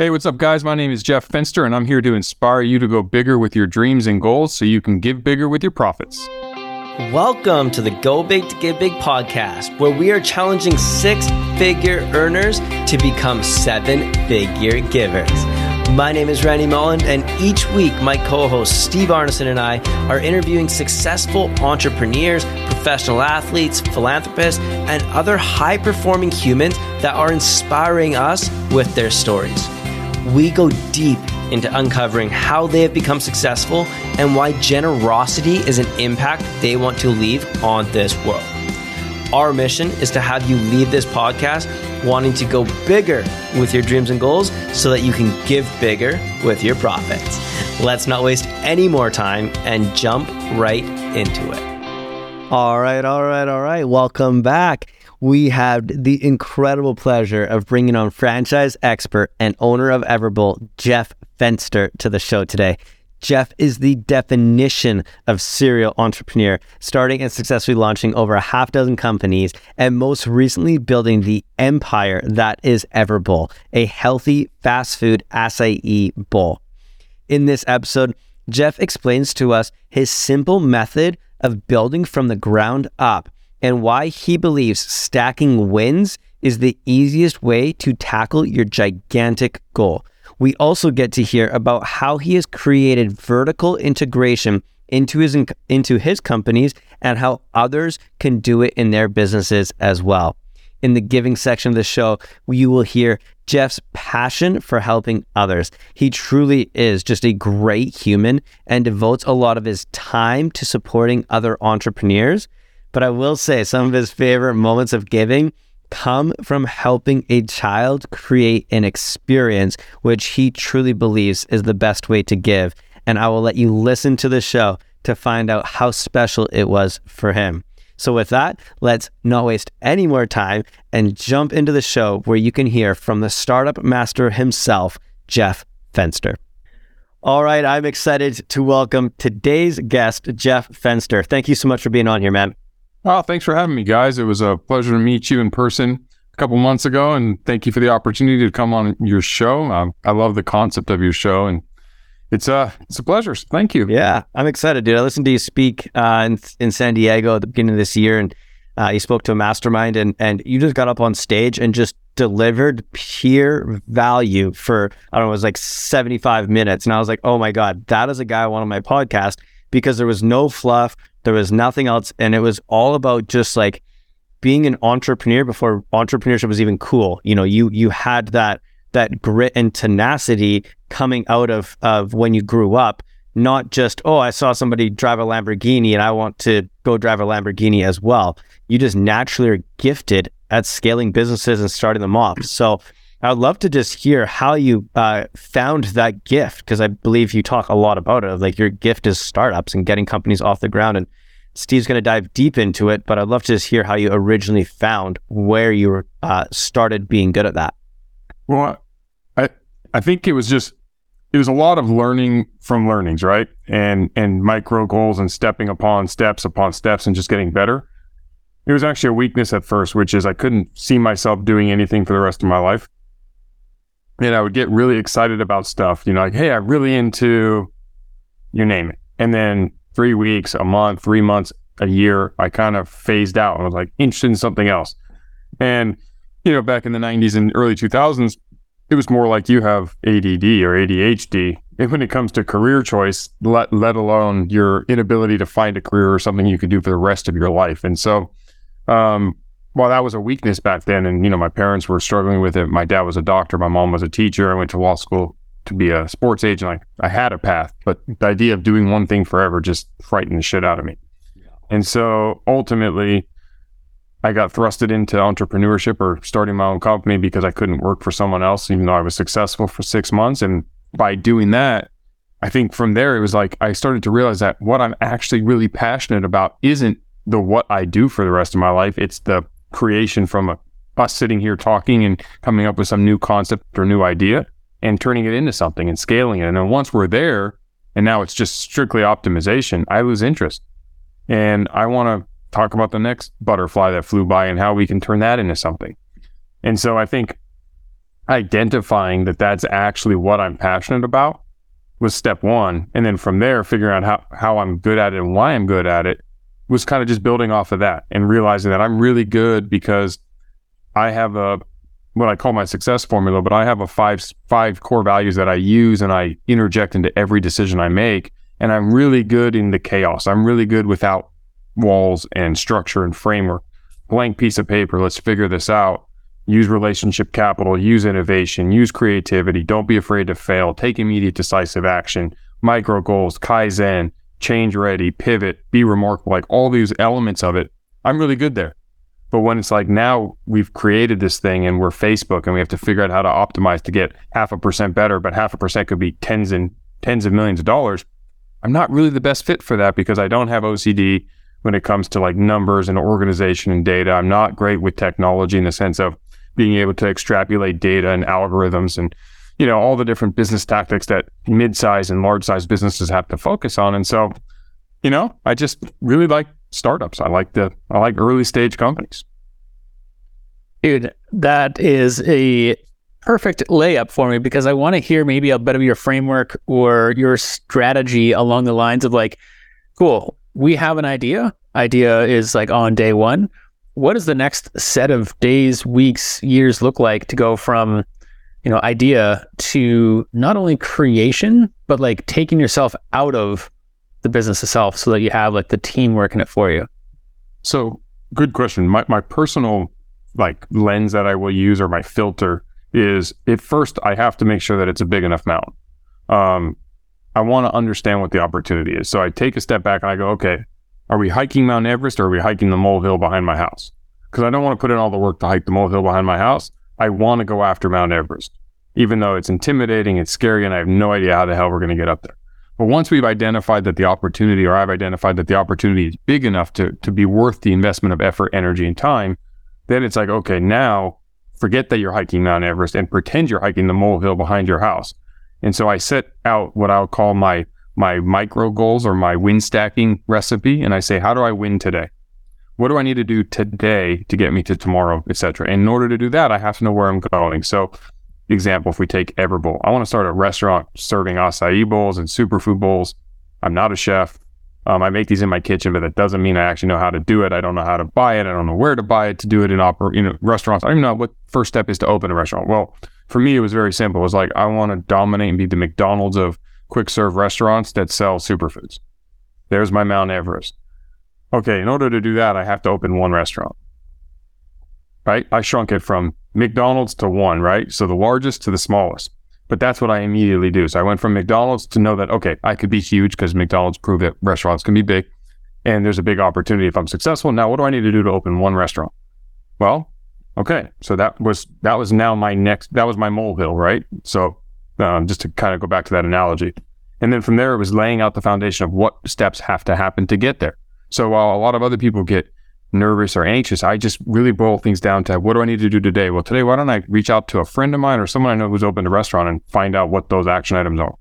Hey, what's up, guys? My name is Jeff Fenster, and I'm here to inspire you to go bigger with your dreams and goals so you can give bigger with your profits. Welcome to the Go Big to Give Big podcast, where we are challenging six figure earners to become seven figure givers. My name is Randy Molland, and each week my co host Steve Arneson and I are interviewing successful entrepreneurs, professional athletes, philanthropists, and other high performing humans that are inspiring us with their stories we go deep into uncovering how they have become successful and why generosity is an impact they want to leave on this world. Our mission is to have you leave this podcast wanting to go bigger with your dreams and goals so that you can give bigger with your profits. Let's not waste any more time and jump right into it. All right, all right, all right. Welcome back we have the incredible pleasure of bringing on franchise expert and owner of Everbowl, Jeff Fenster, to the show today. Jeff is the definition of serial entrepreneur, starting and successfully launching over a half dozen companies, and most recently building the empire that is Everbowl, a healthy fast food acai bowl. In this episode, Jeff explains to us his simple method of building from the ground up and why he believes stacking wins is the easiest way to tackle your gigantic goal. We also get to hear about how he has created vertical integration into his into his companies and how others can do it in their businesses as well. In the giving section of the show, you will hear Jeff's passion for helping others. He truly is just a great human and devotes a lot of his time to supporting other entrepreneurs. But I will say some of his favorite moments of giving come from helping a child create an experience which he truly believes is the best way to give. And I will let you listen to the show to find out how special it was for him. So, with that, let's not waste any more time and jump into the show where you can hear from the startup master himself, Jeff Fenster. All right, I'm excited to welcome today's guest, Jeff Fenster. Thank you so much for being on here, man. Oh, thanks for having me, guys. It was a pleasure to meet you in person a couple months ago, and thank you for the opportunity to come on your show. Um, I love the concept of your show, and it's a uh, it's a pleasure. Thank you. Yeah, I'm excited, dude. I listened to you speak uh, in in San Diego at the beginning of this year, and uh, you spoke to a mastermind, and and you just got up on stage and just delivered pure value for I don't know, it was like 75 minutes, and I was like, oh my god, that is a guy I want on my podcast because there was no fluff, there was nothing else. And it was all about just like being an entrepreneur before entrepreneurship was even cool. You know, you you had that that grit and tenacity coming out of of when you grew up, not just, oh, I saw somebody drive a Lamborghini and I want to go drive a Lamborghini as well. You just naturally are gifted at scaling businesses and starting them off. So I would love to just hear how you uh, found that gift because I believe you talk a lot about it. Like your gift is startups and getting companies off the ground. And Steve's going to dive deep into it, but I'd love to just hear how you originally found where you uh, started being good at that. Well, I I think it was just it was a lot of learning from learnings, right? And and micro goals and stepping upon steps upon steps and just getting better. It was actually a weakness at first, which is I couldn't see myself doing anything for the rest of my life and I would get really excited about stuff, you know, like, hey, I'm really into you name it. And then three weeks, a month, three months, a year, I kind of phased out and was like interested in something else. And, you know, back in the 90s and early 2000s, it was more like you have ADD or ADHD. And when it comes to career choice, let, let alone your inability to find a career or something you could do for the rest of your life. And so, um, well, that was a weakness back then. And, you know, my parents were struggling with it. My dad was a doctor. My mom was a teacher. I went to law school to be a sports agent. Like I had a path, but the idea of doing one thing forever just frightened the shit out of me. And so ultimately, I got thrusted into entrepreneurship or starting my own company because I couldn't work for someone else, even though I was successful for six months. And by doing that, I think from there, it was like I started to realize that what I'm actually really passionate about isn't the what I do for the rest of my life. It's the creation from a, us sitting here talking and coming up with some new concept or new idea and turning it into something and scaling it. And then once we're there, and now it's just strictly optimization, I lose interest. And I want to talk about the next butterfly that flew by and how we can turn that into something. And so I think identifying that that's actually what I'm passionate about was step one. And then from there, figuring out how, how I'm good at it and why I'm good at it was kind of just building off of that and realizing that I'm really good because I have a what I call my success formula, but I have a five five core values that I use and I interject into every decision I make. And I'm really good in the chaos. I'm really good without walls and structure and framework. Blank piece of paper. Let's figure this out. Use relationship capital. Use innovation. Use creativity. Don't be afraid to fail. Take immediate decisive action. Micro goals. Kaizen. Change ready. Pivot. Be remarkable. Like all these elements of it. I'm really good there. But when it's like now we've created this thing and we're Facebook and we have to figure out how to optimize to get half a percent better, but half a percent could be tens and tens of millions of dollars. I'm not really the best fit for that because I don't have OCD when it comes to like numbers and organization and data. I'm not great with technology in the sense of being able to extrapolate data and algorithms and you know all the different business tactics that mid-sized and large-sized businesses have to focus on. And so, you know, I just really like startups. I like the I like early stage companies. Dude, that is a perfect layup for me because I want to hear maybe a bit of your framework or your strategy along the lines of like, cool, we have an idea. Idea is like on day one. What does the next set of days, weeks, years look like to go from, you know, idea to not only creation, but like taking yourself out of the business itself so that you have like the team working it for you? So good question. My my personal like lens that I will use or my filter is at first I have to make sure that it's a big enough mountain. Um, I want to understand what the opportunity is. So I take a step back and I go, okay, are we hiking Mount Everest or are we hiking the molehill behind my house? Because I don't want to put in all the work to hike the molehill behind my house. I want to go after Mount Everest, even though it's intimidating, it's scary, and I have no idea how the hell we're going to get up there. But once we've identified that the opportunity, or I've identified that the opportunity is big enough to, to be worth the investment of effort, energy, and time, then it's like, okay, now forget that you're hiking Mount Everest and pretend you're hiking the molehill behind your house. And so I set out what I'll call my my micro goals or my win stacking recipe, and I say, how do I win today? What do I need to do today to get me to tomorrow, etc. In order to do that, I have to know where I'm going. So example, if we take Everbowl, I want to start a restaurant serving acai bowls and superfood bowls. I'm not a chef. Um, I make these in my kitchen, but that doesn't mean I actually know how to do it. I don't know how to buy it. I don't know where to buy it to do it in oper- you know, restaurants. I don't even know what first step is to open a restaurant. Well, for me, it was very simple. It was like, I want to dominate and be the McDonald's of quick serve restaurants that sell superfoods. There's my Mount Everest. Okay, in order to do that, I have to open one restaurant. Right? I shrunk it from McDonald's to one, right? So the largest to the smallest. But that's what I immediately do. So I went from McDonald's to know that, okay, I could be huge because McDonald's proved that restaurants can be big. And there's a big opportunity if I'm successful. Now, what do I need to do to open one restaurant? Well, okay. So that was, that was now my next, that was my molehill, right? So um, just to kind of go back to that analogy. And then from there, it was laying out the foundation of what steps have to happen to get there. So while a lot of other people get nervous or anxious. I just really boil things down to what do I need to do today? Well, today, why don't I reach out to a friend of mine or someone I know who's opened a restaurant and find out what those action items are?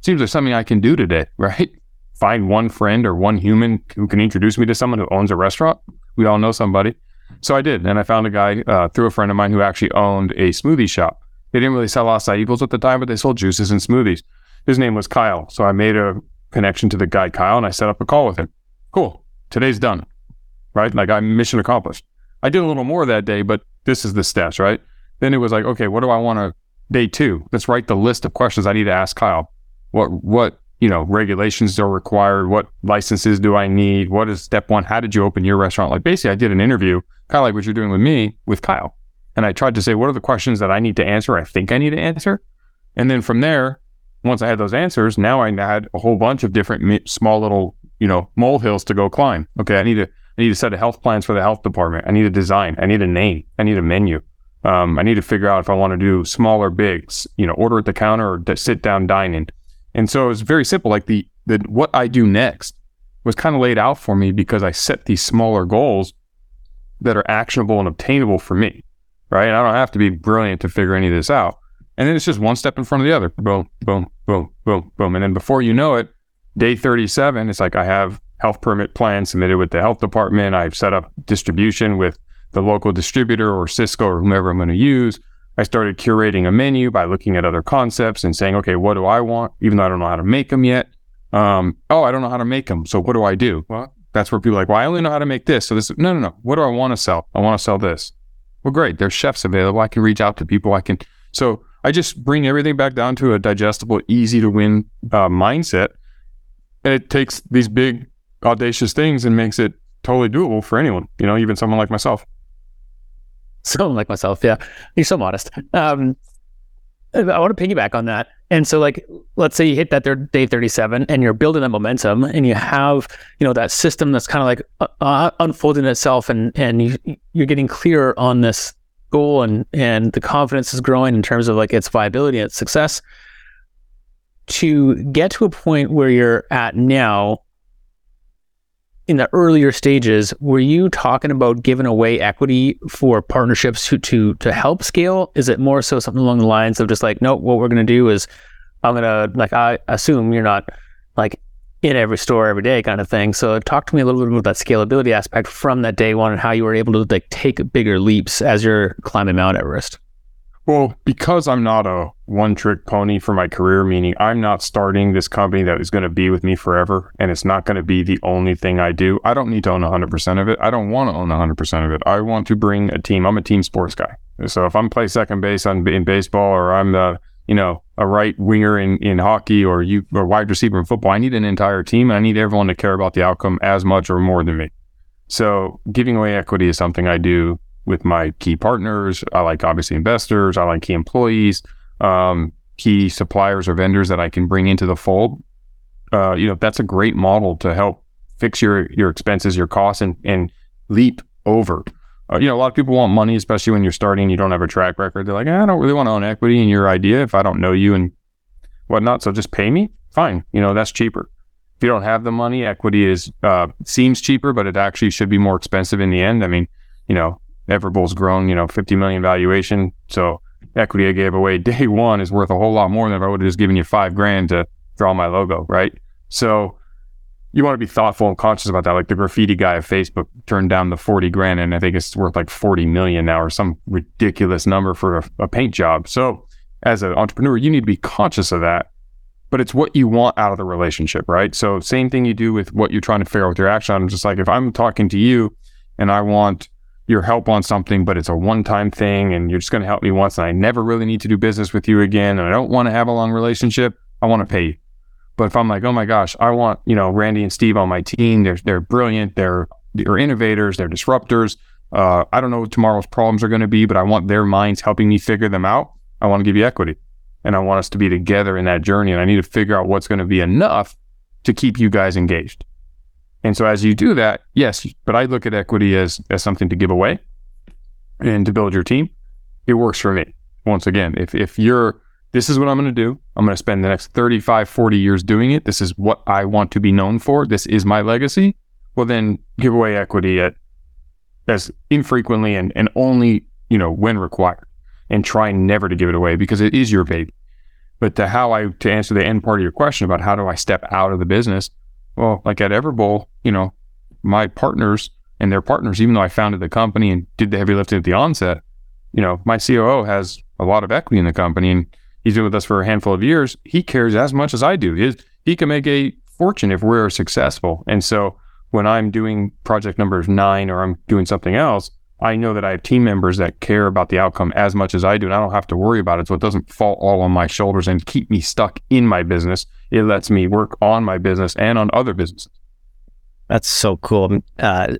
Seems like something I can do today, right? Find one friend or one human who can introduce me to someone who owns a restaurant. We all know somebody. So I did. And I found a guy uh, through a friend of mine who actually owned a smoothie shop. They didn't really sell acai bowls at the time, but they sold juices and smoothies. His name was Kyle. So I made a connection to the guy, Kyle, and I set up a call with him. Cool. Today's done right? Like I'm mission accomplished. I did a little more that day, but this is the steps, right? Then it was like, okay, what do I want to day two? Let's write the list of questions I need to ask Kyle. What what you know regulations are required? What licenses do I need? What is step one? How did you open your restaurant? Like basically, I did an interview, kind of like what you're doing with me with Kyle, and I tried to say what are the questions that I need to answer? I think I need to answer, and then from there, once I had those answers, now I had a whole bunch of different small little you know molehills to go climb. Okay, I need to I need a set of health plans for the health department. I need a design. I need a name. I need a menu. Um, I need to figure out if I want to do small or big, you know, order at the counter or sit down dining. And so it's very simple. Like the, the what I do next was kind of laid out for me because I set these smaller goals that are actionable and obtainable for me. Right. And I don't have to be brilliant to figure any of this out. And then it's just one step in front of the other. Boom, boom, boom, boom, boom. And then before you know it, day 37, it's like I have health permit plan submitted with the health department. I've set up distribution with the local distributor or Sysco or whomever I'm going to use. I started curating a menu by looking at other concepts and saying, okay, what do I want? Even though I don't know how to make them yet. Um, oh, I don't know how to make them. So what do I do? Well, that's where people are like, well, I only know how to make this. So this, no, no, no. What do I want to sell? I want to sell this. Well, great. There's chefs available. I can reach out to people. I can. So I just bring everything back down to a digestible, easy to win uh, mindset. And it takes these big, audacious things and makes it totally doable for anyone, you know, even someone like myself. Someone like myself, yeah. You're so modest. Um, I want to piggyback on that. And so, like, let's say you hit that day 37 and you're building that momentum and you have, you know, that system that's kind of like uh, uh, unfolding itself and, and you, you're getting clear on this goal and, and the confidence is growing in terms of like its viability and its success. To get to a point where you're at now, in the earlier stages, were you talking about giving away equity for partnerships to to to help scale? Is it more so something along the lines of just like, no, what we're gonna do is I'm gonna like I assume you're not like in every store every day kind of thing. So talk to me a little bit about that scalability aspect from that day one and how you were able to like take bigger leaps as you're climbing Mount Everest. Well, because I'm not a one trick pony for my career, meaning I'm not starting this company that is going to be with me forever and it's not going to be the only thing I do. I don't need to own 100% of it. I don't want to own 100% of it. I want to bring a team. I'm a team sports guy. So if I'm play second base on, in baseball or I'm the, you know, a right winger in, in hockey or you or wide receiver in football, I need an entire team and I need everyone to care about the outcome as much or more than me. So giving away equity is something I do with my key partners. I like obviously investors. I like key employees, um, key suppliers or vendors that I can bring into the fold. Uh, you know, that's a great model to help fix your your expenses, your costs, and and leap over. Uh, you know, a lot of people want money, especially when you're starting. You don't have a track record. They're like, I don't really want to own equity in your idea if I don't know you and whatnot. So just pay me. Fine. You know, that's cheaper. If you don't have the money, equity is uh, seems cheaper, but it actually should be more expensive in the end. I mean, you know, Everbowl's grown, you know, 50 million valuation. So equity I gave away day one is worth a whole lot more than if I would have just given you five grand to draw my logo, right? So you want to be thoughtful and conscious about that. Like the graffiti guy of Facebook turned down the 40 grand and I think it's worth like 40 million now or some ridiculous number for a, a paint job. So as an entrepreneur, you need to be conscious of that. But it's what you want out of the relationship, right? So same thing you do with what you're trying to figure out with your action. I'm just like, if I'm talking to you and I want your help on something, but it's a one time thing and you're just going to help me once and I never really need to do business with you again and I don't want to have a long relationship, I want to pay you. But if I'm like, oh my gosh, I want, you know, Randy and Steve on my team, they're, they're brilliant, they're, they're innovators, they're disruptors. Uh, I don't know what tomorrow's problems are going to be, but I want their minds helping me figure them out. I want to give you equity and I want us to be together in that journey. And I need to figure out what's going to be enough to keep you guys engaged. And so as you do that, yes, but I look at equity as as something to give away and to build your team. It works for me. Once again, if if you're this is what I'm going to do. I'm going to spend the next 35, 40 years doing it. This is what I want to be known for. This is my legacy. Well, then give away equity at as infrequently and, and only, you know, when required and try never to give it away because it is your baby. But to how I, to answer the end part of your question about how do I step out of the business, well, like at Everbowl, you know, my partners and their partners, even though I founded the company and did the heavy lifting at the onset, you know, my COO has a lot of equity in the company and he's been with us for a handful of years. He cares as much as I do. He, he can make a fortune if we're successful. And so when I'm doing project number nine or I'm doing something else, I know that I have team members that care about the outcome as much as I do, and I don't have to worry about it. So it doesn't fall all on my shoulders and keep me stuck in my business. It lets me work on my business and on other businesses. That's so cool. Uh,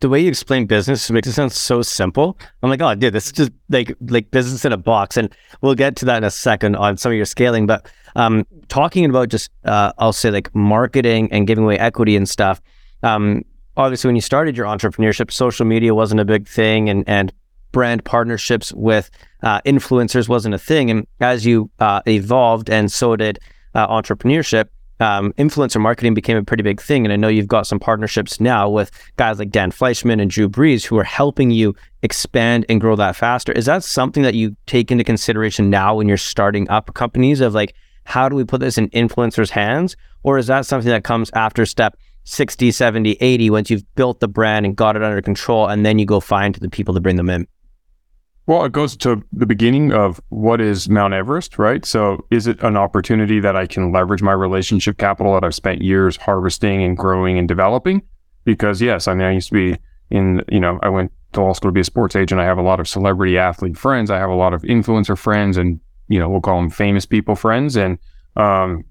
the way you explain business makes it sound so simple. I'm like, oh, dude, this is just like like business in a box, and we'll get to that in a second on some of your scaling. But um, talking about just, uh, I'll say like marketing and giving away equity and stuff. Um, obviously when you started your entrepreneurship, social media wasn't a big thing, and and brand partnerships with uh, influencers wasn't a thing. And as you uh, evolved, and so did uh, entrepreneurship, um, influencer marketing became a pretty big thing. And I know you've got some partnerships now with guys like Dan Fleischman and Drew Brees who are helping you expand and grow that faster. Is that something that you take into consideration now when you're starting up companies of like, how do we put this in influencers' hands? Or is that something that comes after step 60, 70, 80 once you've built the brand and got it under control and then you go find the people to bring them in? Well, it goes to the beginning of what is Mount Everest, right? So, is it an opportunity that I can leverage my relationship capital that I've spent years harvesting and growing and developing? Because, yes, I mean, I used to be in, you know, I went to law school to be a sports agent. I have a lot of celebrity athlete friends. I have a lot of influencer friends and, you know, we'll call them famous people friends. And, um,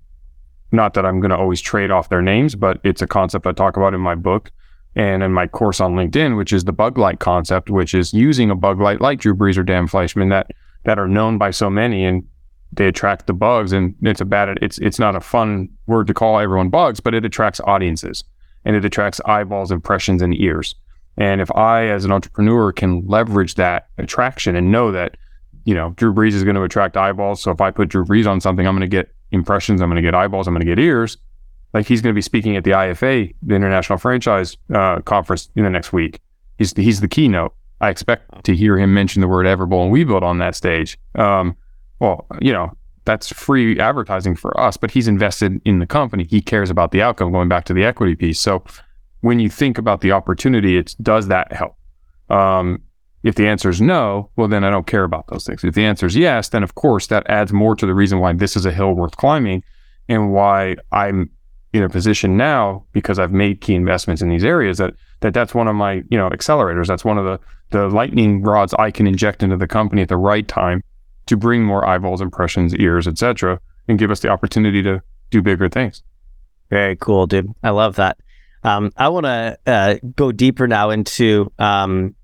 not that I'm going to always trade off their names, but it's a concept I talk about in my book and in my course on LinkedIn, which is the bug light concept, which is using a bug light like Drew Brees or Dan Fleischman that that are known by so many and they attract the bugs and it's a bad it's it's not a fun word to call everyone bugs, but it attracts audiences and it attracts eyeballs, impressions, and ears. And if I as an entrepreneur can leverage that attraction and know that, you know, Drew Brees is going to attract eyeballs. So if I put Drew Brees on something, I'm going to get impressions, I'm going to get eyeballs, I'm going to get ears like he's going to be speaking at the IFA, the International Franchise uh, Conference, in the next week. He's the, he's the keynote. I expect to hear him mention the word Everbowl and Webuild on that stage. Um, well, you know, that's free advertising for us, but he's invested in the company. He cares about the outcome. Going back to the equity piece, so when you think about the opportunity, it's does that help? Um, if the answer is no, well, then I don't care about those things. If the answer is yes, then of course that adds more to the reason why this is a hill worth climbing and why I'm in a position now because I've made key investments in these areas that that that's one of my you know accelerators. That's one of the the lightning rods I can inject into the company at the right time to bring more eyeballs, impressions, ears, etc., and give us the opportunity to do bigger things. Very cool, dude. I love that. Um, I want to uh, go deeper now into um,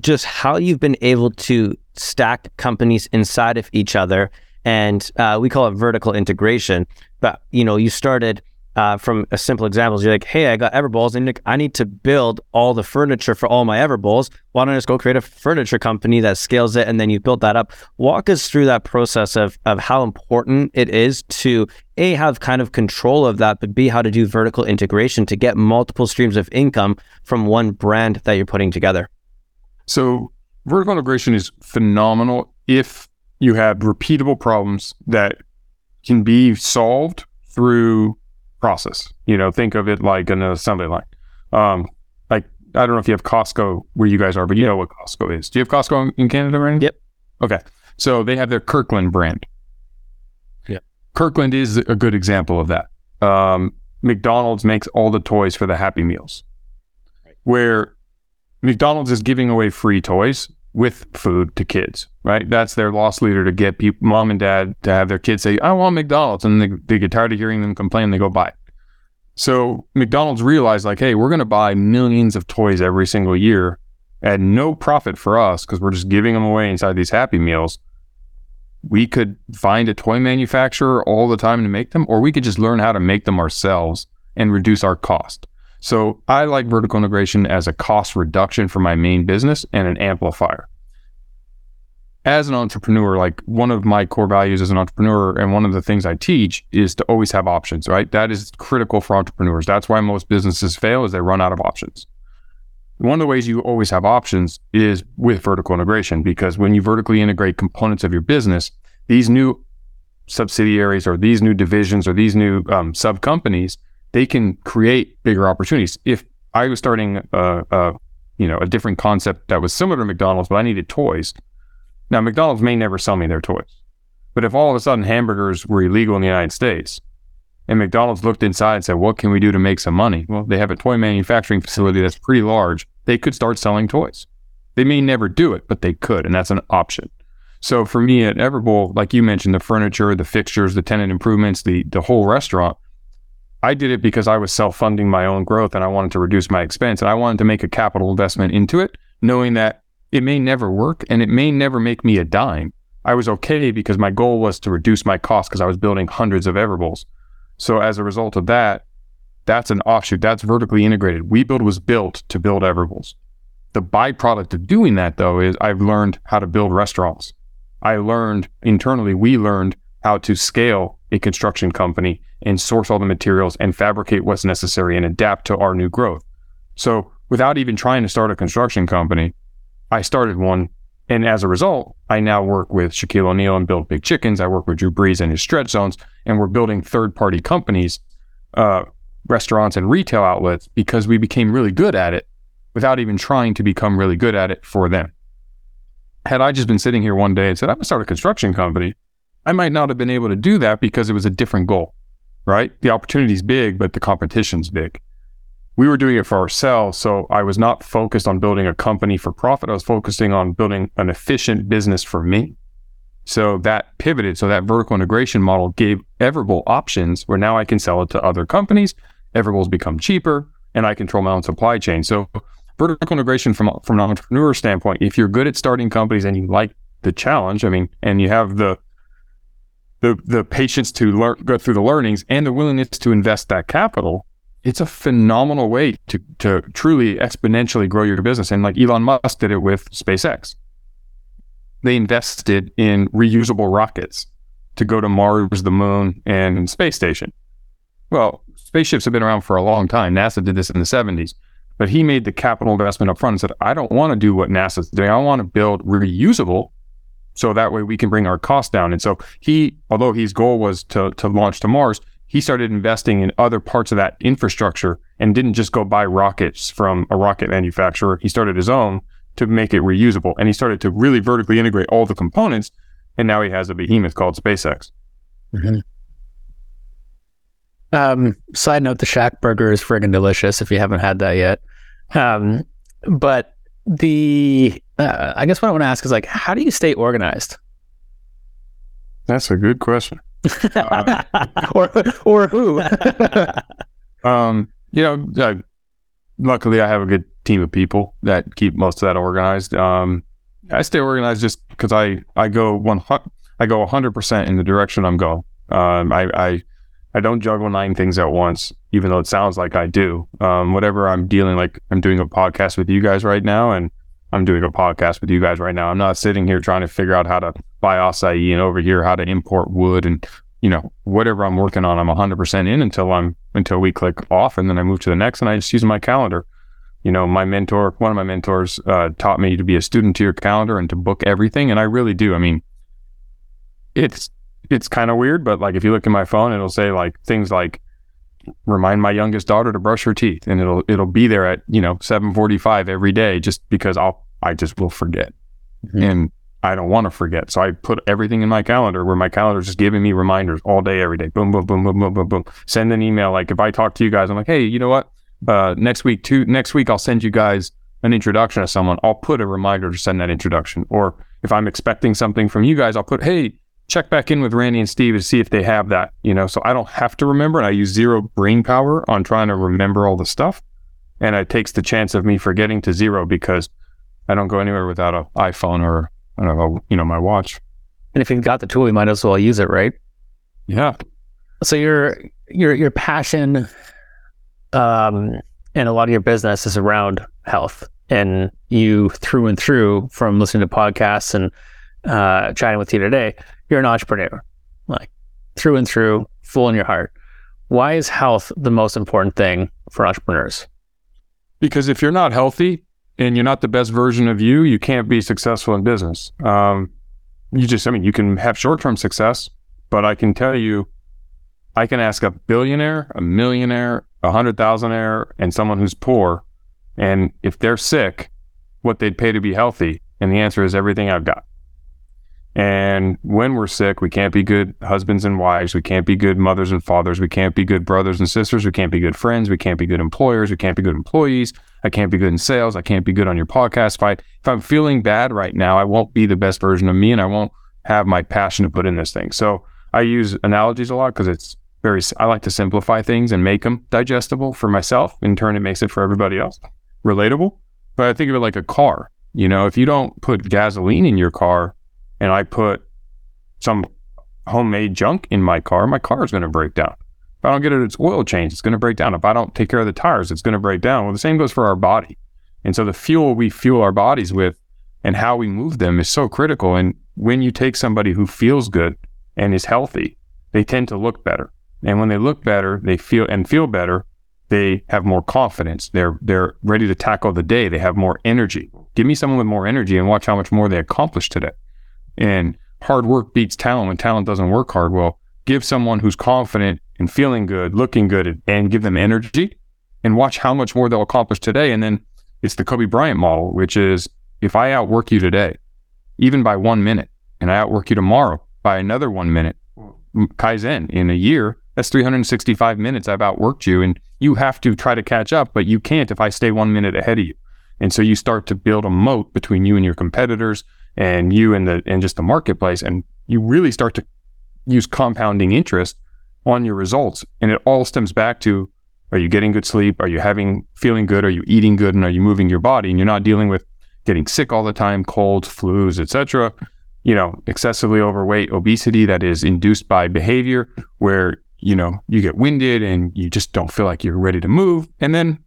just how you've been able to stack companies inside of each other and uh, we call it vertical integration. But you know, you started uh, from a simple example. You're like, hey, I got Everbowls, and I need to build all the furniture for all my Everbowls. Why don't I just go create a furniture company that scales it, and then you build that up? Walk us through that process of of how important it is to a have kind of control of that, but b how to do vertical integration to get multiple streams of income from one brand that you're putting together. So vertical integration is phenomenal if you have repeatable problems that can be solved through process. You know, think of it like an assembly line. Um, like I don't know if you have Costco where you guys are, but you know what Costco is. Do you have Costco in Canada, right? Yep. Okay. So they have their Kirkland brand. Yeah. Kirkland is a good example of that. Um, McDonald's makes all the toys for the Happy Meals, right. where McDonald's is giving away free toys with food to kids, right? That's their loss leader to get people, mom and dad to have their kids say, I want McDonald's. And they, they get tired of hearing them complain, they go buy it. So McDonald's realized, like, hey, we're going to buy millions of toys every single year at no profit for us because we're just giving them away inside these Happy Meals. We could find a toy manufacturer all the time to make them, or we could just learn how to make them ourselves and reduce our cost. So I like vertical integration as a cost reduction for my main business and an amplifier. As an entrepreneur, like one of my core values as an entrepreneur, and one of the things I teach is to always have options, right? That is critical for entrepreneurs. That's why most businesses fail is they run out of options. One of the ways you always have options is with vertical integration, because when you vertically integrate components of your business, these new subsidiaries or these new divisions or these new um, sub companies they can create bigger opportunities. If I was starting a, a, you know a different concept that was similar to McDonald's, but I needed toys. Now McDonald's may never sell me their toys, but if all of a sudden hamburgers were illegal in the United States, and McDonald's looked inside and said, "What can we do to make some money?" Well, they have a toy manufacturing facility that's pretty large. They could start selling toys. They may never do it, but they could, and that's an option. So for me at Everbowl, like you mentioned, the furniture, the fixtures, the tenant improvements, the the whole restaurant I did it because I was self funding my own growth and I wanted to reduce my expense and I wanted to make a capital investment into it, knowing that it may never work and it may never make me a dime. I was okay because my goal was to reduce my cost because I was building hundreds of Everbowls. So as a result of that, that's an offshoot. That's vertically integrated. WeBuild was built to build Everbowls. The byproduct of doing that, though, is I've learned how to build restaurants. I learned internally, we learned how to scale a construction company and source all the materials and fabricate what's necessary and adapt to our new growth. So without even trying to start a construction company, I started one. And as a result, I now work with Shaquille O'Neal and build big chickens. I work with Drew Brees and his stretch zones, and we're building third party companies, uh, restaurants and retail outlets because we became really good at it without even trying to become really good at it for them. had I just been sitting here one day and said, I'm going to start a construction company, I might not have been able to do that because it was a different goal, right? The opportunity's big, but the competition's big. We were doing it for ourselves. So I was not focused on building a company for profit. I was focusing on building an efficient business for me. So that pivoted. So that vertical integration model gave Everbowl options where now I can sell it to other companies. Everbowl's become cheaper and I control my own supply chain. So vertical integration from from an entrepreneur standpoint, if you're good at starting companies and you like the challenge, I mean, and you have the the the patience to learn, go through the learnings, and the willingness to invest that capital, it's a phenomenal way to to truly exponentially grow your business. And like Elon Musk did it with SpaceX, they invested in reusable rockets to go to Mars, the Moon, and space station. Well, spaceships have been around for a long time. NASA did this in the 70s. But he made the capital investment up front and said, I don't want to do what NASA's doing. I want to build reusable so that way we can bring our costs down. And so he, although his goal was to, to launch to Mars, he started investing in other parts of that infrastructure and didn't just go buy rockets from a rocket manufacturer. He started his own to make it reusable. And he started to really vertically integrate all the components. And now he has a behemoth called SpaceX. Mm-hmm. Um, side note: the Shack Burger is friggin' delicious. If you haven't had that yet, um, but the uh, I guess what I want to ask is like, how do you stay organized? That's a good question. uh, or or who? um, you know, uh, luckily I have a good team of people that keep most of that organized. Um, I stay organized just because I I go one I go hundred percent in the direction I'm going. Um, I, I I don't juggle nine things at once, even though it sounds like I do. Um, whatever I'm dealing, like I'm doing a podcast with you guys right now, and I'm doing a podcast with you guys right now. I'm not sitting here trying to figure out how to buy acai and over here how to import wood and you know whatever I'm working on. I'm 100% in until I'm until we click off, and then I move to the next, and I just use my calendar. You know, my mentor, one of my mentors, uh, taught me to be a student to your calendar and to book everything, and I really do. I mean, it's it's kind of weird, but like if you look at my phone, it'll say like things like remind my youngest daughter to brush her teeth and it'll it'll be there at, you know, 7:45 every day just because I'll I just will forget. Mm-hmm. And I don't want to forget. So I put everything in my calendar where my calendar is just giving me reminders all day, every day. Boom, boom, boom, boom, boom, boom, boom. Send an email. Like if I talk to you guys, I'm like, hey, you know what? Uh, next week, two next week, I'll send you guys an introduction to someone. I'll put a reminder to send that introduction. Or if I'm expecting something from you guys, I'll put, hey, check back in with Randy and Steve to see if they have that, you know, so I don't have to remember and I use zero brain power on trying to remember all the stuff. And it takes the chance of me forgetting to zero because I don't go anywhere without an iPhone or, I don't know, you know, my watch. And if you've got the tool, you might as well use it, right? Yeah. So your your your passion um and a lot of your business is around health and you through and through from listening to podcasts and uh, chatting with you today, you're an entrepreneur, like through and through, full in your heart. Why is health the most important thing for entrepreneurs? Because if you're not healthy and you're not the best version of you, you can't be successful in business. Um, you just, I mean, you can have short term success, but I can tell you, I can ask a billionaire, a millionaire, a hundred thousandaire, and someone who's poor, and if they're sick, what they'd pay to be healthy. And the answer is everything I've got. And when we're sick, we can't be good husbands and wives. We can't be good mothers and fathers. We can't be good brothers and sisters. We can't be good friends. We can't be good employers. We can't be good employees. I can't be good in sales. I can't be good on your podcast. If, I, if I'm feeling bad right now, I won't be the best version of me and I won't have my passion to put in this thing. So I use analogies a lot because it's very, I like to simplify things and make them digestible for myself. In turn, it makes it for everybody else relatable. But I think of it like a car. You know, if you don't put gasoline in your car, and I put some homemade junk in my car, my car is going to break down. If I don't get it its oil change, it's going to break down. If I don't take care of the tires, it's going to break down. Well, the same goes for our body. And so the fuel we fuel our bodies with and how we move them is so critical. And when you take somebody who feels good and is healthy, they tend to look better. And when they look better, they feel and feel better, they have more confidence. They're they're ready to tackle the day. They have more energy. Give me someone with more energy and watch how much more they accomplish today. And hard work beats talent when talent doesn't work hard. Well, give someone who's confident and feeling good, looking good, and give them energy and watch how much more they'll accomplish today. And then it's the Kobe Bryant model, which is if I outwork you today, even by one minute, and I outwork you tomorrow by another one minute, Kaizen in a year, that's 365 minutes I've outworked you. And you have to try to catch up, but you can't if I stay one minute ahead of you. And so you start to build a moat between you and your competitors and you and the and just the marketplace. And you really start to use compounding interest on your results. And it all stems back to are you getting good sleep? Are you having feeling good? Are you eating good? And are you moving your body? And you're not dealing with getting sick all the time, colds, flus, etc. You know, excessively overweight, obesity that is induced by behavior where you know you get winded and you just don't feel like you're ready to move. And then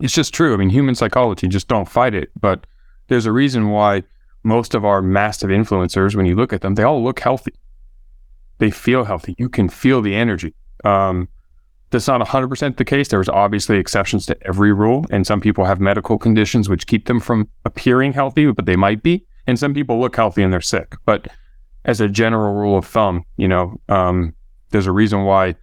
it's just true. I mean, human psychology just don't fight it. But there's a reason why most of our massive influencers, when you look at them, they all look healthy. They feel healthy. You can feel the energy. Um, that's not 100% the case. There's obviously exceptions to every rule. And some people have medical conditions which keep them from appearing healthy, but they might be. And some people look healthy and they're sick. But as a general rule of thumb, you know, um, there's a reason why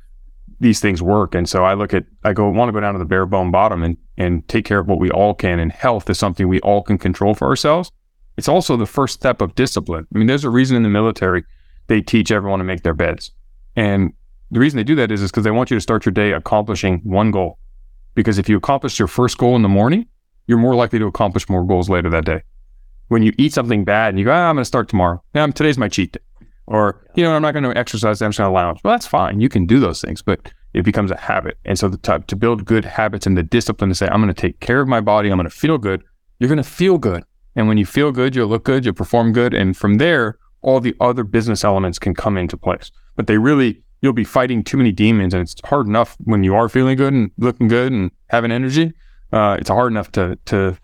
these things work. And so I look at, I go, want to go down to the bare bone bottom and, and take care of what we all can. And health is something we all can control for ourselves. It's also the first step of discipline. I mean, there's a reason in the military they teach everyone to make their beds. And the reason they do that is because they want you to start your day accomplishing one goal. Because if you accomplish your first goal in the morning, you're more likely to accomplish more goals later that day. When you eat something bad and you go, ah, I'm going to start tomorrow. Yeah, today's my cheat day. Or, you know, I'm not going to exercise. I'm just going to lounge. Well, that's fine. You can do those things, but it becomes a habit. And so the to build good habits and the discipline to say, I'm going to take care of my body. I'm going to feel good. You're going to feel good. And when you feel good, you'll look good, you'll perform good. And from there, all the other business elements can come into place. But they really, you'll be fighting too many demons, and it's hard enough when you are feeling good and looking good and having energy. Uh, it's hard enough to to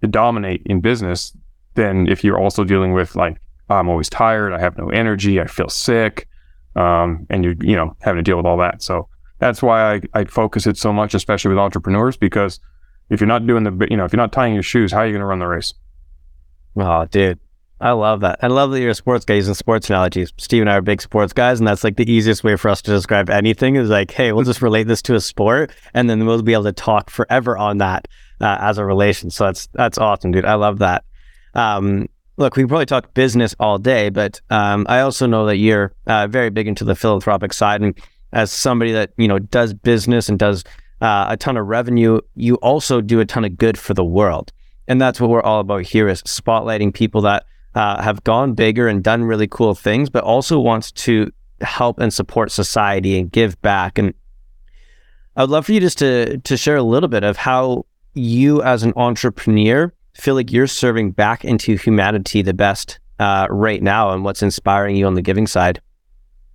to dominate in business than if you're also dealing with like I'm always tired, I have no energy, I feel sick, um, and you're, you know having to deal with all that. So that's why I, I focus it so much, especially with entrepreneurs, because if you're not doing the you know if you're not tying your shoes, how are you going to run the race? Oh, dude, I love that. I love that you're a sports guy using sports analogies. Steve and I are big sports guys, and that's like the easiest way for us to describe anything is like, hey, we'll just relate this to a sport, and then we'll be able to talk forever on that uh, as a relation. So that's that's awesome, dude. I love that. Um, look, we can probably talk business all day, but um, I also know that you're uh, very big into the philanthropic side, and as somebody that you know does business and does uh, a ton of revenue, you also do a ton of good for the world, and that's what we're all about here: is spotlighting people that uh, have gone bigger and done really cool things, but also wants to help and support society and give back. And I'd love for you just to to share a little bit of how you, as an entrepreneur, feel like you're serving back into humanity the best uh, right now, and what's inspiring you on the giving side.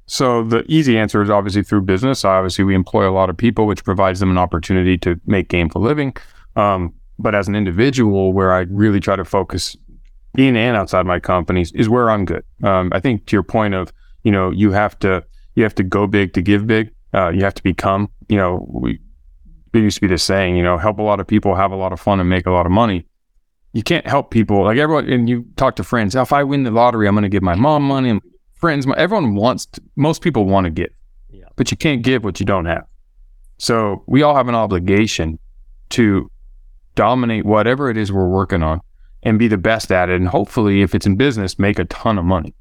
So the easy answer is obviously through business. Obviously, we employ a lot of people, which provides them an opportunity to make gainful living. Um, but as an individual, where I really try to focus in and outside my companies is where I'm good. Um, I think to your point of, you know, you have to you have to go big to give big. Uh, you have to become, you know, we it used to be this saying, you know, help a lot of people have a lot of fun and make a lot of money. You can't help people like everyone, and you talk to friends. Now, If I win the lottery, I'm going to give my mom money and friends. Everyone wants. To, most people want to give, yeah. but you can't give what you don't have. So we all have an obligation to dominate whatever it is we're working on and be the best at it. And hopefully, if it's in business, make a ton of money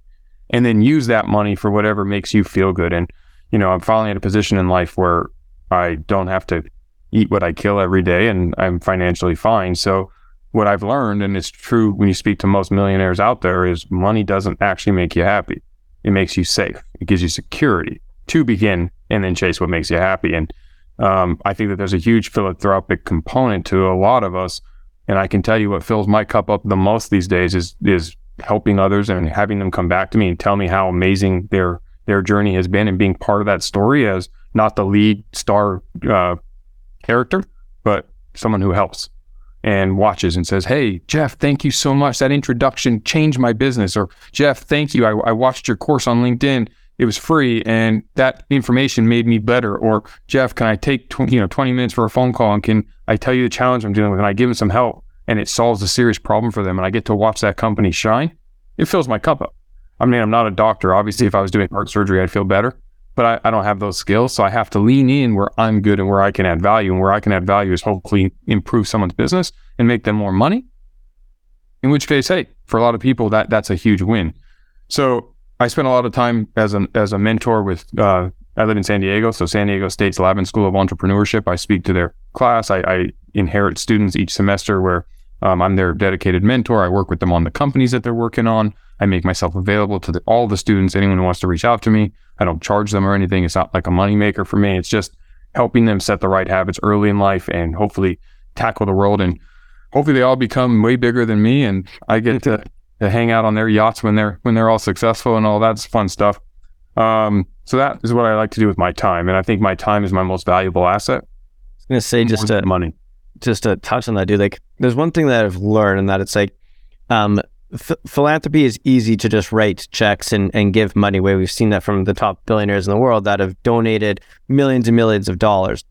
and then use that money for whatever makes you feel good. And, you know, I'm finally at a position in life where I don't have to eat what I kill every day and I'm financially fine. So, what I've learned, and it's true when you speak to most millionaires out there, is money doesn't actually make you happy. It makes you safe. It gives you security to begin and then chase what makes you happy. And um, I think that there's a huge philanthropic component to a lot of us and I can tell you what fills my cup up the most these days is is helping others and having them come back to me and tell me how amazing their their journey has been and being part of that story as not the lead star uh, character, but someone who helps and watches and says, Hey, Jeff, thank you so much. That introduction changed my business. Or, Jeff, thank you. I, I watched your course on LinkedIn it was free and that information made me better. Or jeff can i take tw- you know 20 minutes for a phone call and can i tell you the challenge i'm dealing with and i give them some help and it solves a serious problem for them and i get to watch that company shine? It fills my cup up. I mean i'm not a doctor. Obviously if i was doing heart surgery i'd feel better but I, I don't have those skills so i have to lean in where i'm good and where i can add value and where i can add value is hopefully improve someone's business and make them more money. In which case, hey, for a lot of people, that that's a huge win. So I spent a lot of time as a as a mentor with. Uh, I live in San Diego, so San Diego State's Lavin School of Entrepreneurship. I speak to their class. I, I inherit students each semester where um, I'm their dedicated mentor. I work with them on the companies that they're working on. I make myself available to the, all the students, anyone who wants to reach out to me. I don't charge them or anything. It's not like a moneymaker for me. It's just helping them set the right habits early in life and hopefully tackle the world. And hopefully they all become way bigger than me and I get to, to hang out on their yachts when they're when they're all successful and all that's fun stuff. Um, so that is what I like to do with my time. And I think my time is my most valuable asset. I was gonna say just to money. just to touch on that, dude. Like, there's one thing that I've learned, and that it's like, um, philanthropy is easy to just write checks and, and give money away. We've seen that from the top billionaires in the world that have donated millions and millions of dollars.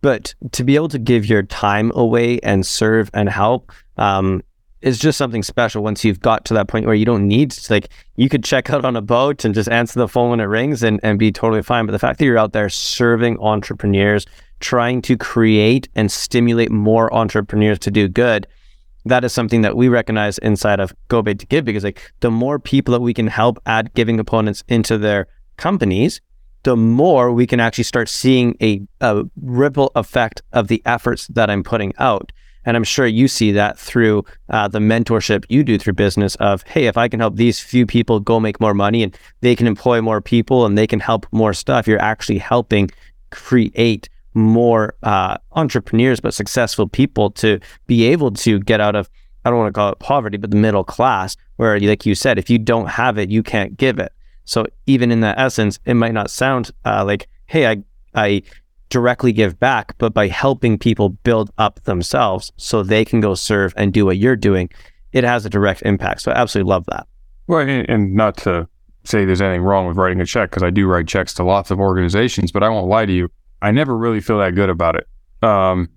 But to be able to give your time away and serve and help um, is just something special once you've got to that point where you don't need to, like, you could check out on a boat and just answer the phone when it rings and, and be totally fine. But the fact that you're out there serving entrepreneurs, trying to create and stimulate more entrepreneurs to do good that is something that we recognize inside of Go Big to Give because like the more people that we can help add giving components into their companies, the more we can actually start seeing a, a ripple effect of the efforts that I'm putting out. And I'm sure you see that through uh, the mentorship you do through business of, hey, if I can help these few people go make more money and they can employ more people and they can help more stuff, you're actually helping create more uh, entrepreneurs, but successful people to be able to get out of, I don't want to call it poverty, but the middle class, where, like you said, if you don't have it, you can't give it. So even in that essence, it might not sound uh, like, hey, I, I directly give back, but by helping people build up themselves so they can go serve and do what you're doing, it has a direct impact. So I absolutely love that. Well, and, not to say there's anything wrong with writing a check, because I do write checks to lots of organizations, but I won't lie to you. I never really feel that good about it. Um,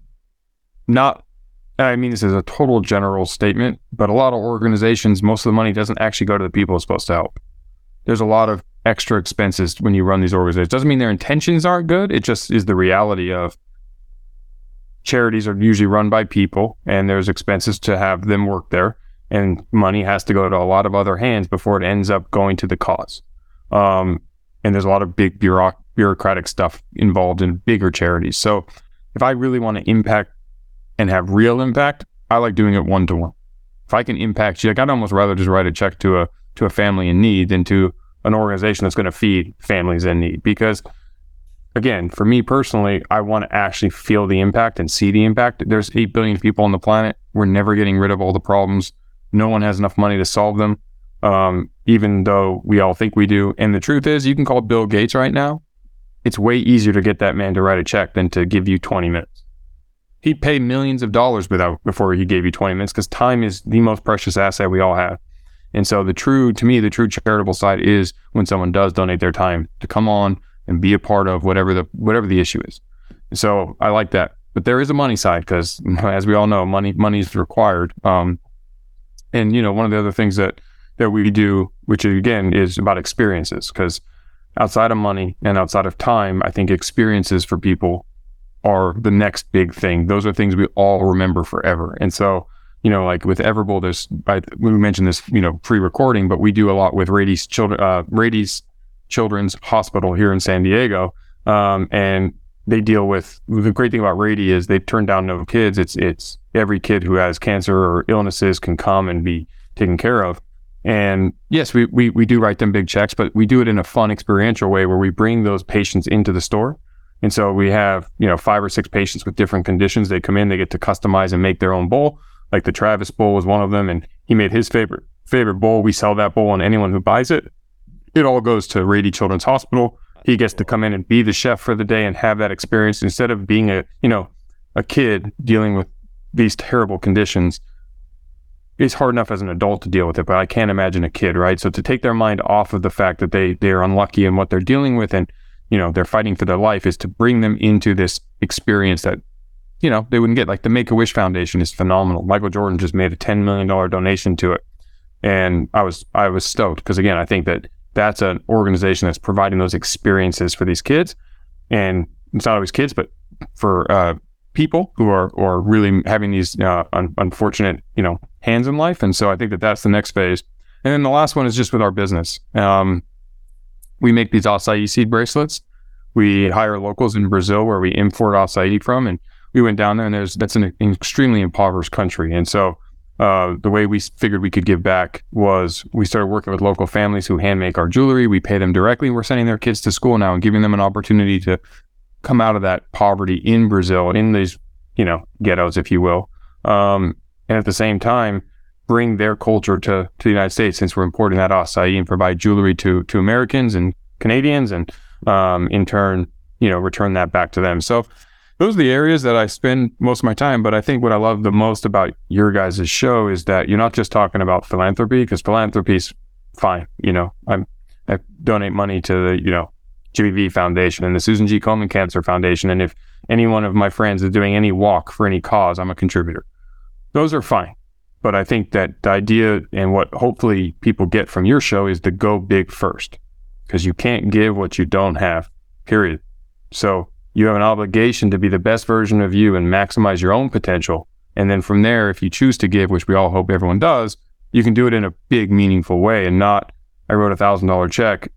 not, I mean, this is a total general statement, but a lot of organizations, most of the money doesn't actually go to the people it's supposed to help. There's a lot of extra expenses when you run these organizations. Doesn't mean their intentions aren't good. It just is the reality of charities are usually run by people and there's expenses to have them work there and money has to go to a lot of other hands before it ends up going to the cause. Um, and there's a lot of big bureauc- bureaucratic stuff involved in bigger charities. So if I really want to impact and have real impact, I like doing it one to one. If I can impact you, like I'd almost rather just write a check to a to a family in need than to an organization that's going to feed families in need. Because again, for me personally, I want to actually feel the impact and see the impact. There's eight billion people on the planet. We're never getting rid of all the problems. No one has enough money to solve them. Um, even though we all think we do. And the truth is, you can call Bill Gates right now it's way easier to get that man to write a check than to give you 20 minutes. He'd pay millions of dollars without before he gave you 20 minutes because time is the most precious asset we all have. And so the true, to me, the true charitable side is when someone does donate their time to come on and be a part of whatever the whatever the issue is. So I like that. But there is a money side because, as we all know, money money is required. Um, and you know, one of the other things that that we do, which again is about experiences, because outside of money and outside of time, I think experiences for people are the next big thing. Those are things we all remember forever. And so, you know, like with Everbowl, there's I, we mentioned this, you know, pre-recording, but we do a lot with Rady's children, uh, Rady's Children's Hospital here in San Diego, um, and they deal with the great thing about Rady is they turn down no kids. It's it's every kid who has cancer or illnesses can come and be taken care of. And yes, we, we, we do write them big checks, but we do it in a fun, experiential way where we bring those patients into the store. And so we have, you know, five or six patients with different conditions. They come in, they get to customize and make their own bowl. Like the Travis bowl was one of them, and he made his favorite favorite bowl. We sell that bowl, and anyone who buys it, it all goes to Rady Children's Hospital. He gets to come in and be the chef for the day and have that experience instead of being a, you know, a kid dealing with these terrible conditions it's hard enough as an adult to deal with it, but I can't imagine a kid, right? So to take their mind off of the fact that they they're unlucky in what they're dealing with and you know they're fighting for their life is to bring them into this experience that you know they wouldn't get. Like the Make a Wish Foundation is phenomenal. Michael Jordan just made a ten million dollar donation to it, and I was I was stoked because again I think that that's an organization that's providing those experiences for these kids, and it's not always kids, but for uh, people who are or really having these uh, un- unfortunate you know hands in life. And so I think that that's the next phase. And then the last one is just with our business. Um, we make these acai seed bracelets. We hire locals in Brazil where we import acai from, and we went down there, and there's that's an, an extremely impoverished country, and so uh, the way we figured we could give back was we started working with local families who hand make our jewelry. We pay them directly. We're sending their kids to school now and giving them an opportunity to come out of that poverty in Brazil, in these, you know, ghettos, if you will. Um, and at the same time, bring their culture to, to the United States since we're importing that acai and provide jewelry to, to Americans and Canadians and um, in turn, you know, return that back to them. So those are the areas that I spend most of my time. But I think what I love the most about your guys' show is that you're not just talking about philanthropy because philanthropy's fine. You know, I'm, I donate money to the, you know, GBV Foundation and the Susan G. Komen Cancer Foundation. And if any one of my friends is doing any walk for any cause, I'm a contributor. Those are fine. But I think that the idea and what hopefully people get from your show is to go big first because you can't give what you don't have, period. So you have an obligation to be the best version of you and maximize your own potential. And then from there, if you choose to give, which we all hope everyone does, you can do it in a big, meaningful way and not, I wrote a thousand dollar check.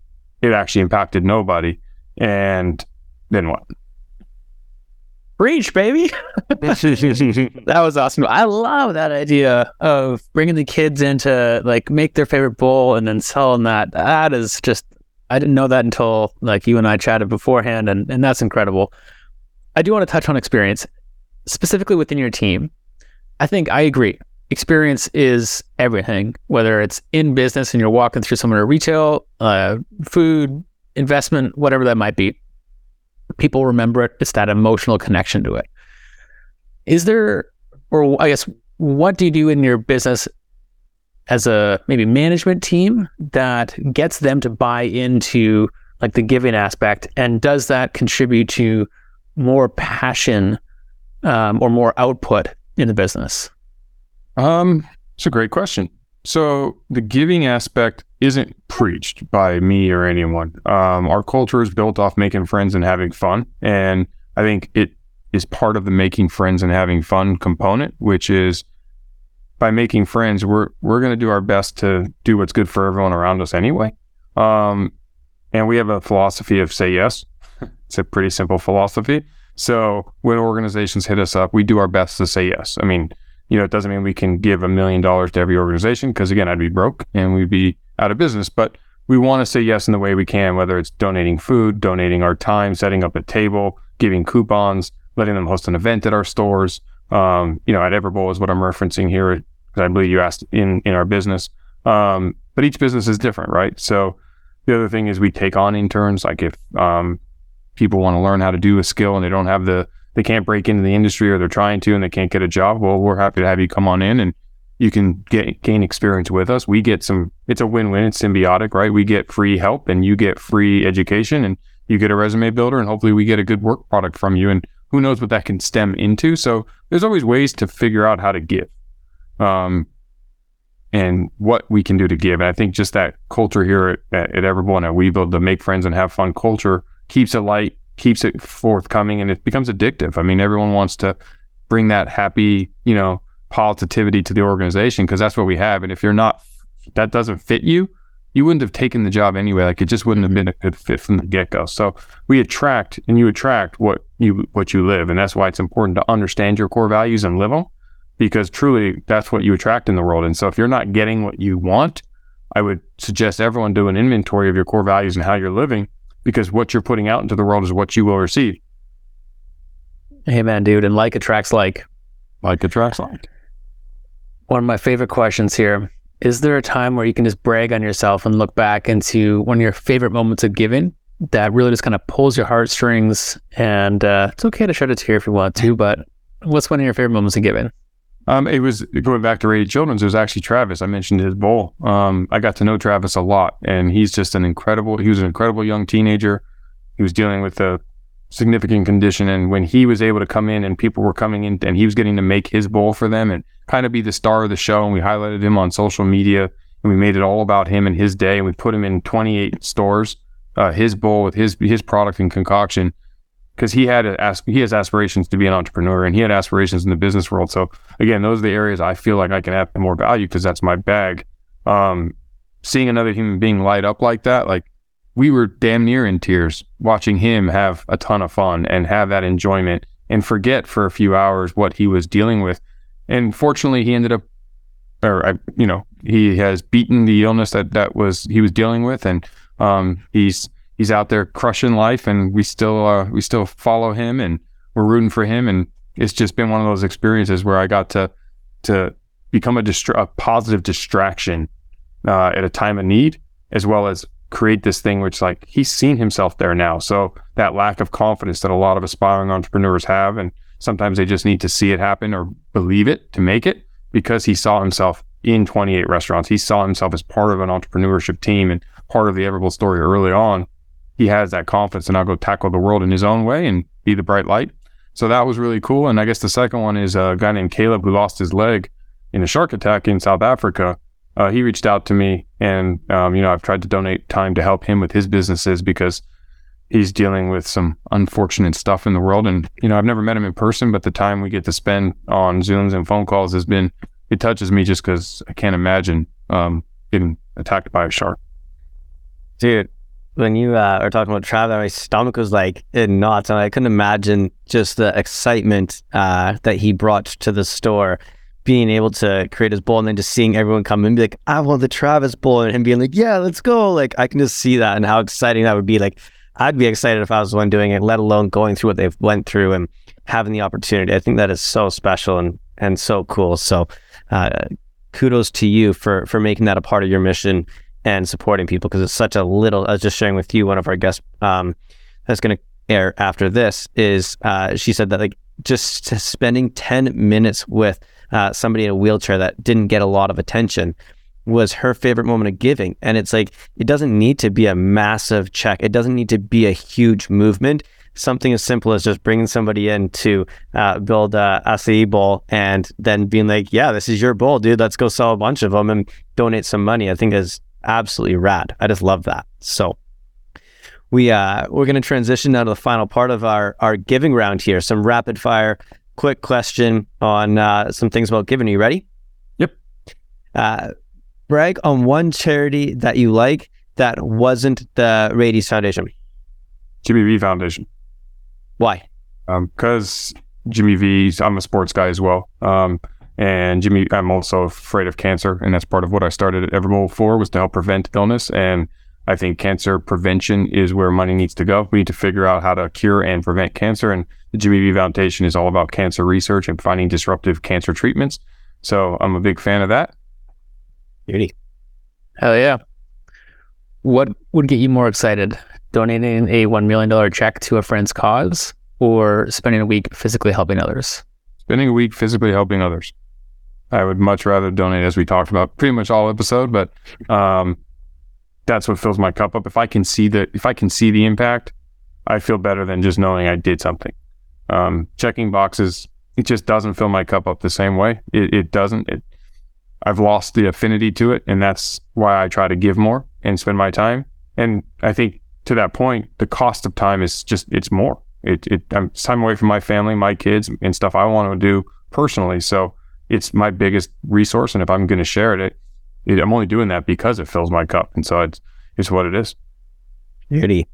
It actually impacted nobody. And then what? Preach, baby. that was awesome. I love that idea of bringing the kids into like make their favorite bowl and then selling that. That is just I didn't know that until like you and I chatted beforehand, and, and that's incredible. I do want to touch on experience, specifically within your team. I think I agree. Experience is everything, whether it's in business and you're walking through some of retail, uh, food, investment, whatever that might be. People remember it. It's that emotional connection to it. Is there, or I guess, what do you do in your business as a maybe management team that gets them to buy into like the giving aspect and does that contribute to more passion um, or more output in the business? Um it's a great question. So the giving aspect isn't preached by me or anyone. Um, our culture is built off making friends and having fun and i think it is part of the making friends and having fun component which is by making friends, we're we're going to do our best to do what's good for everyone around us anyway. Um, and we have a philosophy of say yes. it's a pretty simple philosophy. So when organizations hit us up, we do our best to say yes. I mean, you know, it doesn't mean we can give a million dollars to every organization because again, I'd be broke and we'd be out of business. But we want to say yes in the way we can, whether it's donating food, donating our time, setting up a table, giving coupons, letting them host an event at our stores. Um, you know, at Everbowl is what I'm referencing here because I believe you asked in in our business. Um, but each business is different, right? So the other thing is we take on interns. Like if um, people want to learn how to do a skill and they don't have the they can't break into the industry or they're trying to and they can't get a job, well, we're happy to have you come on in and you can get gain experience with us. We get some. It's a win-win. It's symbiotic, right? We get free help and you get free education and you get a resume builder and hopefully we get a good work product from you and who knows what that can stem into. So there's always ways to figure out how to give um, and what we can do to give. And I think just that culture here at, at, and at Webuild to make friends and have fun culture keeps it light, keeps it forthcoming, and it becomes addictive. I mean, everyone wants to bring that happy, you know, positivity to the organization because that's what we have. And if you're not, that doesn't fit you, you wouldn't have taken the job anyway. Like it just wouldn't have been a good fit from the get go. So we attract and you attract what you what you live, and that's why it's important to understand your core values and live them because truly that's what you attract in the world. And so if you're not getting what you want, I would suggest everyone do an inventory of your core values and how you're living because what you're putting out into the world is what you will receive. Hey man, dude, and like attracts like. Like attracts like. One of my favorite questions here. Is there a time where you can just brag on yourself and look back into one of your favorite moments of giving that really just kind of pulls your heartstrings? And uh, it's okay to shed a tear if you want to, but what's one of your favorite moments of giving? Um, it was going back to Rady Children's. It was actually Travis. I mentioned his bowl. Um, I got to know Travis a lot, and he's just an incredible. He was an incredible young teenager. He was dealing with a significant condition, and when he was able to come in, and people were coming in, and he was getting to make his bowl for them, and kind of be the star of the show, and we highlighted him on social media, and we made it all about him and his day, and we put him in 28 stores. Uh, his bowl with his his product and concoction because he had a, as- he has aspirations to be an entrepreneur and he had aspirations in the business world. So again, those are the areas I feel like I can add more value because that's my bag. Um, seeing another human being light up like that, like we were damn near in tears watching him have a ton of fun and have that enjoyment and forget for a few hours what he was dealing with. And fortunately, he ended up, or I, you know, he has beaten the illness that that was he was dealing with, and um, he's he's out there crushing life, and we still uh, we still follow him, and we're rooting for him, and it's just been one of those experiences where I got to to become a, distra- a positive distraction uh, at a time of need, as well as create this thing which like he's seen himself there now. So that lack of confidence that a lot of aspiring entrepreneurs have, and sometimes they just need to see it happen or believe it to make it because he saw himself in 28 restaurants. He saw himself as part of an entrepreneurship team and part of the Everbowl story early on. He has that confidence and I'll go tackle the world in his own way and be the bright light. So that was really cool. And I guess the second one is a guy named Caleb who lost his leg in a shark attack in South Africa uh, he reached out to me, and um, you know I've tried to donate time to help him with his businesses because he's dealing with some unfortunate stuff in the world. And you know I've never met him in person, but the time we get to spend on Zooms and phone calls has been it touches me just because I can't imagine um, getting attacked by a shark. Dude, when you uh, are talking about Travis, my stomach was like in knots, and I couldn't imagine just the excitement uh, that he brought to the store being able to create his bowl and then just seeing everyone come and be like, I want the Travis bowl and him being like, yeah, let's go. Like I can just see that and how exciting that would be. Like I'd be excited if I was the one doing it, let alone going through what they've went through and having the opportunity. I think that is so special and, and so cool. So uh, kudos to you for, for making that a part of your mission and supporting people because it's such a little, I was just sharing with you, one of our guests um, that's going to air after this is uh, she said that like just spending 10 minutes with uh, somebody in a wheelchair that didn't get a lot of attention was her favorite moment of giving. And it's like, it doesn't need to be a massive check. It doesn't need to be a huge movement. Something as simple as just bringing somebody in to uh, build a acai bowl and then being like, yeah, this is your bowl, dude. Let's go sell a bunch of them and donate some money. I think is absolutely rad. I just love that. So we uh, we're going to transition now to the final part of our our giving round here. Some rapid fire quick question on uh, some things about giving. Are you ready? Yep. Uh, brag on one charity that you like that wasn't the Rady's Foundation. Jimmy V Foundation. Why? Because um, Jimmy V, I'm a sports guy as well. Um, and Jimmy, I'm also afraid of cancer, and that's part of what I started at Everbowl for was to help prevent illness. And I think cancer prevention is where money needs to go. We need to figure out how to cure and prevent cancer. And the Jimmy V Foundation is all about cancer research and finding disruptive cancer treatments. So I'm a big fan of that. Beauty. Hell yeah. What would get you more excited? Donating a $1 million check to a friend's cause or spending a week physically helping others? Spending a week physically helping others. I would much rather donate, as we talked about pretty much all episode, but um, that's what fills my cup up. If I can see the if I can see the impact, I feel better than just knowing I did something. Um, checking boxes, it just doesn't fill my cup up the same way. It, it doesn't. It, I've lost the affinity to it, and that's why I try to give more and spend my time. And I think to that point, the cost of time is just it's more. It, it I'm time away from my family, my kids, and stuff I want to do personally. So it's my biggest resource, and if I'm going to share it, it, I'm only doing that because it fills my cup, and so it's it's what it is. Beauty.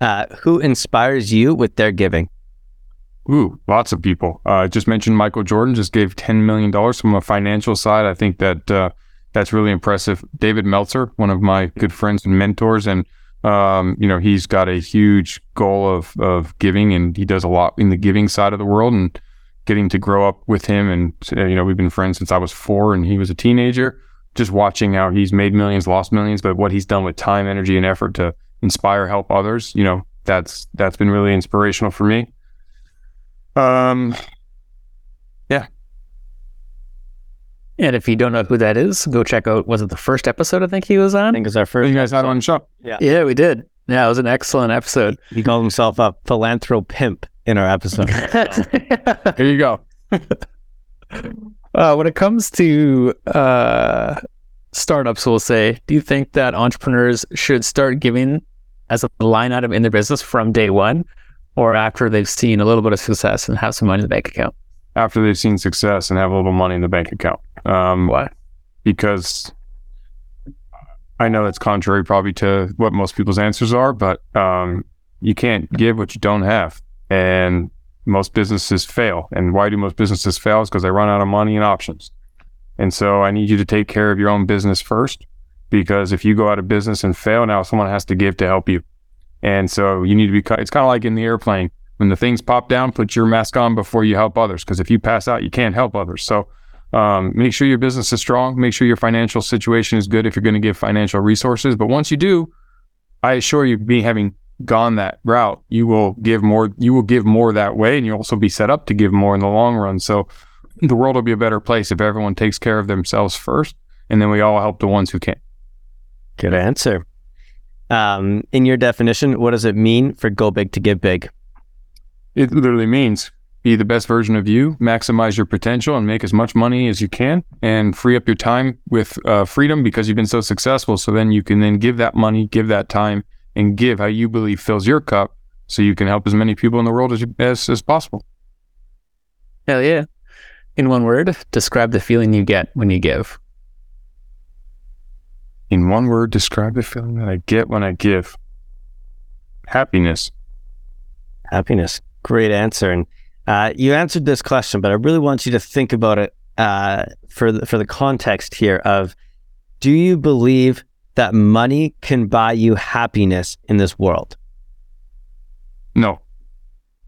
Uh, who inspires you with their giving? Ooh, lots of people. Uh, I just mentioned Michael Jordan just gave ten million dollars from a financial side. I think that uh, that's really impressive. David Meltzer, one of my good friends and mentors, and um, you know he's got a huge goal of of giving, and he does a lot in the giving side of the world. And getting to grow up with him, and you know we've been friends since I was four, and he was a teenager. Just watching how he's made millions, lost millions, but what he's done with time, energy, and effort to inspire, help others, you know, that's that's been really inspirational for me. Um, yeah. And if you don't know who that is, go check out. Was it the first episode? I think he was on. I think it's our first. You guys had on the show. Yeah, yeah, we did. Yeah, it was an excellent episode. He called himself a philanthrop in our episode. Here you go. uh, when it comes to uh, startups, we'll say, do you think that entrepreneurs should start giving as a line item in their business from day one? or after they've seen a little bit of success and have some money in the bank account? After they've seen success and have a little money in the bank account. Um, Why? because I know that's contrary probably to what most people's answers are, but um, you can't give what you don't have. And most businesses fail. And why do most businesses fail? Is because they run out of money and options. And so I need you to take care of your own business first, because if you go out of business and fail, now someone has to give to help you. And so you need to be, it's kind of like in the airplane. When the things pop down, put your mask on before you help others. Because if you pass out, you can't help others. So um, make sure your business is strong. Make sure your financial situation is good if you're going to give financial resources. But once you do, I assure you, being having gone that route, you will give more. You will give more that way, and you'll also be set up to give more in the long run. So the world will be a better place if everyone takes care of themselves first, and then we all help the ones who can't. Good answer. Um, in your definition, what does it mean for go big to give big? It literally means be the best version of you, maximize your potential, and make as much money as you can, and free up your time with uh, freedom because you've been so successful. So then you can then give that money, give that time, and give how you believe fills your cup, so you can help as many people in the world as you, as, as possible. Hell yeah. In one word, describe the feeling you get when you give. In one word, describe the feeling that I get when I give. Happiness. Happiness. Great answer. And uh, you answered this question, but I really want you to think about it uh, for the, for the context here of do you believe that money can buy you happiness in this world? No,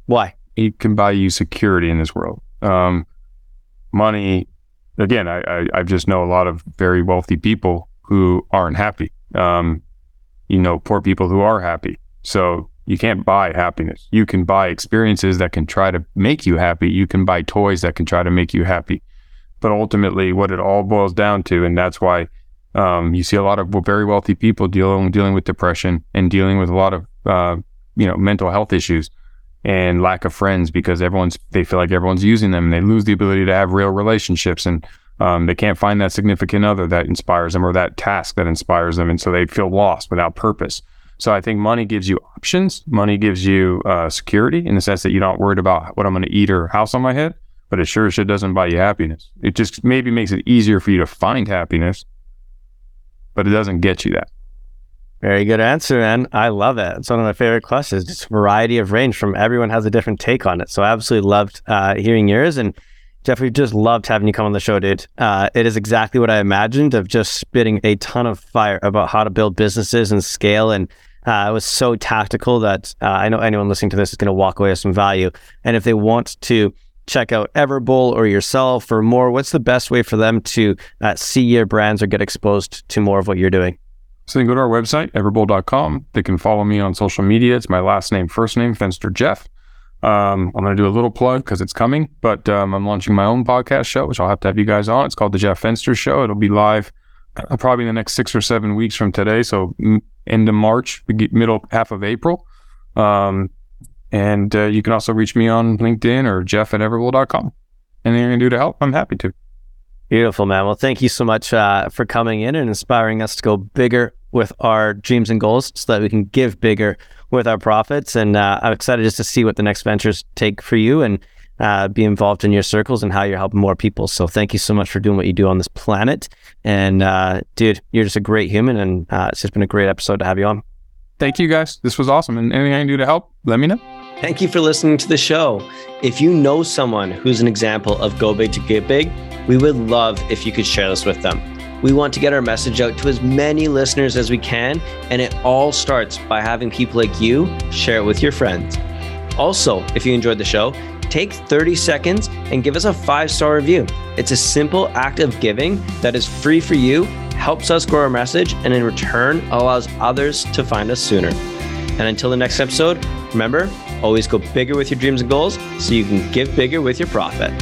Why? it can buy you security in this world. Um, money, again, I, I, I just know a lot of very wealthy people who aren't happy. Um, you know, poor people who are happy. So you can't buy happiness. You can buy experiences that can try to make you happy. You can buy toys that can try to make you happy. But ultimately, what it all boils down to, and that's why um, you see a lot of very wealthy people dealing dealing with depression and dealing with a lot of uh, you know mental health issues and lack of friends because everyone's they feel like everyone's using them and they lose the ability to have real relationships and um, they can't find that significant other that inspires them or that task that inspires them and so they feel lost without purpose. So i think money gives you options. Money gives you uh, security in the sense that you're not worried about what i'm going to eat or house on my head but it sure as shit doesn't buy you happiness. It just maybe makes it easier for you to find happiness but it doesn't get you that Very good answer, man. I love it. It's one of my favorite questions. Just variety of range from everyone has a different take on it. So I absolutely loved uh, hearing yours. And Jeff, we just loved having you come on the show, dude. Uh, it is exactly what I imagined of just spitting a ton of fire about how to build businesses and scale. And uh, it was so tactical that uh, I know anyone listening to this is going to walk away with some value. And if they want to check out Everbowl or yourself or more, what's the best way for them to uh, see your brands or get exposed to more of what you're doing? So they can go to our website, everbowl.com. They can follow me on social media. It's my last name, first name, Fenster Jeff. Um, I'm going to do a little plug because it's coming, but um, I'm launching my own podcast show, which I'll have to have you guys on. It's called The Jeff Fenster Show. It'll be live uh, probably in the next six or seven weeks from today. So m- end of March, middle half of April. Um, and uh, you can also reach me on LinkedIn or jeff at everbowl.com. Anything I can do to help, I'm happy to. Beautiful, man. Well, thank you so much uh, for coming in and inspiring us to go bigger with our dreams and goals so that we can give bigger with our profits. And uh, I'm excited just to see what the next ventures take for you and uh, be involved in your circles and how you're helping more people. So thank you so much for doing what you do on this planet. And uh, dude, you're just a great human. And uh, it's just been a great episode to have you on. Thank you guys. This was awesome. And anything I can do to help, let me know. Thank you for listening to the show. If you know someone who's an example of go big to get big, we would love if you could share this with them. We want to get our message out to as many listeners as we can, and it all starts by having people like you share it with your friends. Also, if you enjoyed the show, take 30 seconds and give us a five star review. It's a simple act of giving that is free for you, helps us grow our message, and in return allows others to find us sooner. And until the next episode, remember, always go bigger with your dreams and goals so you can give bigger with your profit.